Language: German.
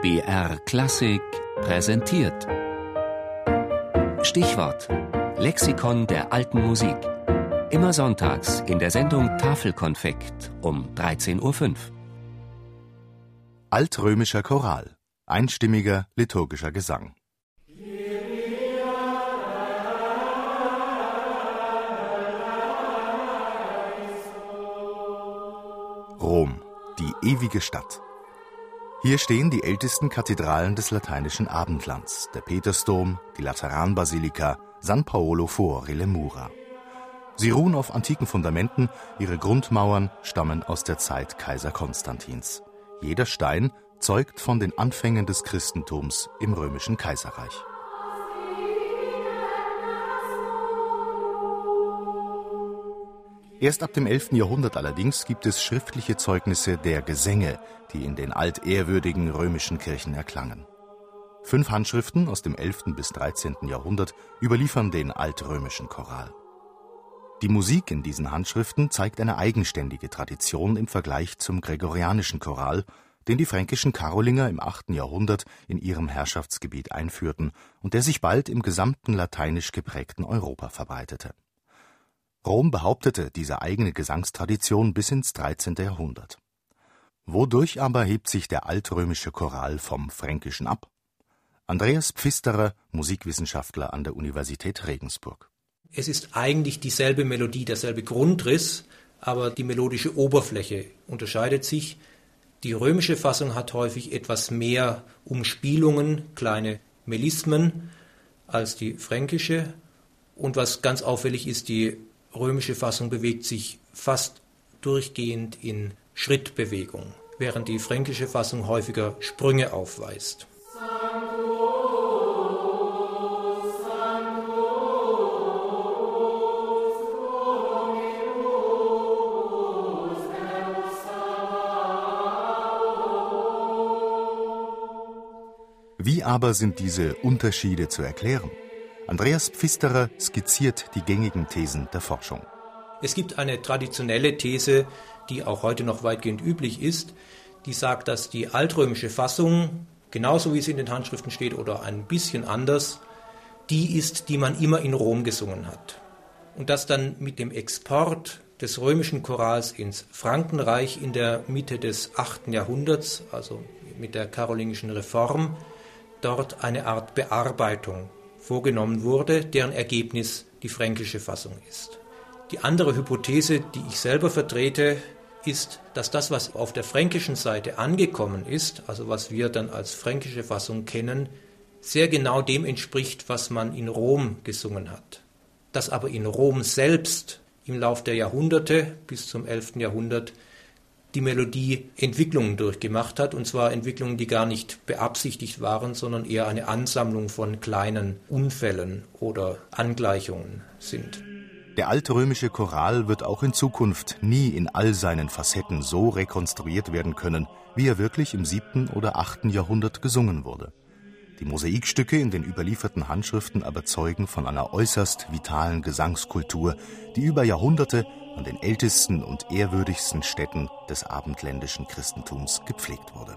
BR Klassik präsentiert. Stichwort: Lexikon der alten Musik. Immer sonntags in der Sendung Tafelkonfekt um 13.05 Uhr. Altrömischer Choral. Einstimmiger liturgischer Gesang. Rom, die ewige Stadt. Hier stehen die ältesten Kathedralen des lateinischen Abendlands, der Petersdom, die Lateranbasilika, San Paolo Fuori le Mura. Sie ruhen auf antiken Fundamenten, ihre Grundmauern stammen aus der Zeit Kaiser Konstantins. Jeder Stein zeugt von den Anfängen des Christentums im römischen Kaiserreich. Erst ab dem 11. Jahrhundert allerdings gibt es schriftliche Zeugnisse der Gesänge, die in den altehrwürdigen römischen Kirchen erklangen. Fünf Handschriften aus dem 11. bis 13. Jahrhundert überliefern den altrömischen Choral. Die Musik in diesen Handschriften zeigt eine eigenständige Tradition im Vergleich zum gregorianischen Choral, den die fränkischen Karolinger im 8. Jahrhundert in ihrem Herrschaftsgebiet einführten und der sich bald im gesamten lateinisch geprägten Europa verbreitete Rom behauptete diese eigene Gesangstradition bis ins 13. Jahrhundert. Wodurch aber hebt sich der altrömische Choral vom Fränkischen ab? Andreas Pfisterer, Musikwissenschaftler an der Universität Regensburg. Es ist eigentlich dieselbe Melodie, derselbe Grundriss, aber die melodische Oberfläche unterscheidet sich. Die römische Fassung hat häufig etwas mehr Umspielungen, kleine Melismen als die fränkische. Und was ganz auffällig ist, die römische Fassung bewegt sich fast durchgehend in Schrittbewegung, während die fränkische Fassung häufiger Sprünge aufweist. Wie aber sind diese Unterschiede zu erklären? Andreas Pfisterer skizziert die gängigen Thesen der Forschung. Es gibt eine traditionelle These, die auch heute noch weitgehend üblich ist, die sagt, dass die altrömische Fassung, genauso wie es in den Handschriften steht oder ein bisschen anders, die ist, die man immer in Rom gesungen hat. Und dass dann mit dem Export des römischen Chorals ins Frankenreich in der Mitte des 8. Jahrhunderts, also mit der karolingischen Reform, dort eine Art Bearbeitung vorgenommen wurde, deren Ergebnis die fränkische Fassung ist. Die andere Hypothese, die ich selber vertrete, ist, dass das, was auf der fränkischen Seite angekommen ist, also was wir dann als fränkische Fassung kennen, sehr genau dem entspricht, was man in Rom gesungen hat. Dass aber in Rom selbst im Lauf der Jahrhunderte bis zum 11. Jahrhundert die Melodie Entwicklungen durchgemacht hat, und zwar Entwicklungen, die gar nicht beabsichtigt waren, sondern eher eine Ansammlung von kleinen Unfällen oder Angleichungen sind. Der altrömische Choral wird auch in Zukunft nie in all seinen Facetten so rekonstruiert werden können, wie er wirklich im 7. oder 8. Jahrhundert gesungen wurde. Die Mosaikstücke in den überlieferten Handschriften aber zeugen von einer äußerst vitalen Gesangskultur, die über Jahrhunderte an den ältesten und ehrwürdigsten Städten des abendländischen Christentums gepflegt wurde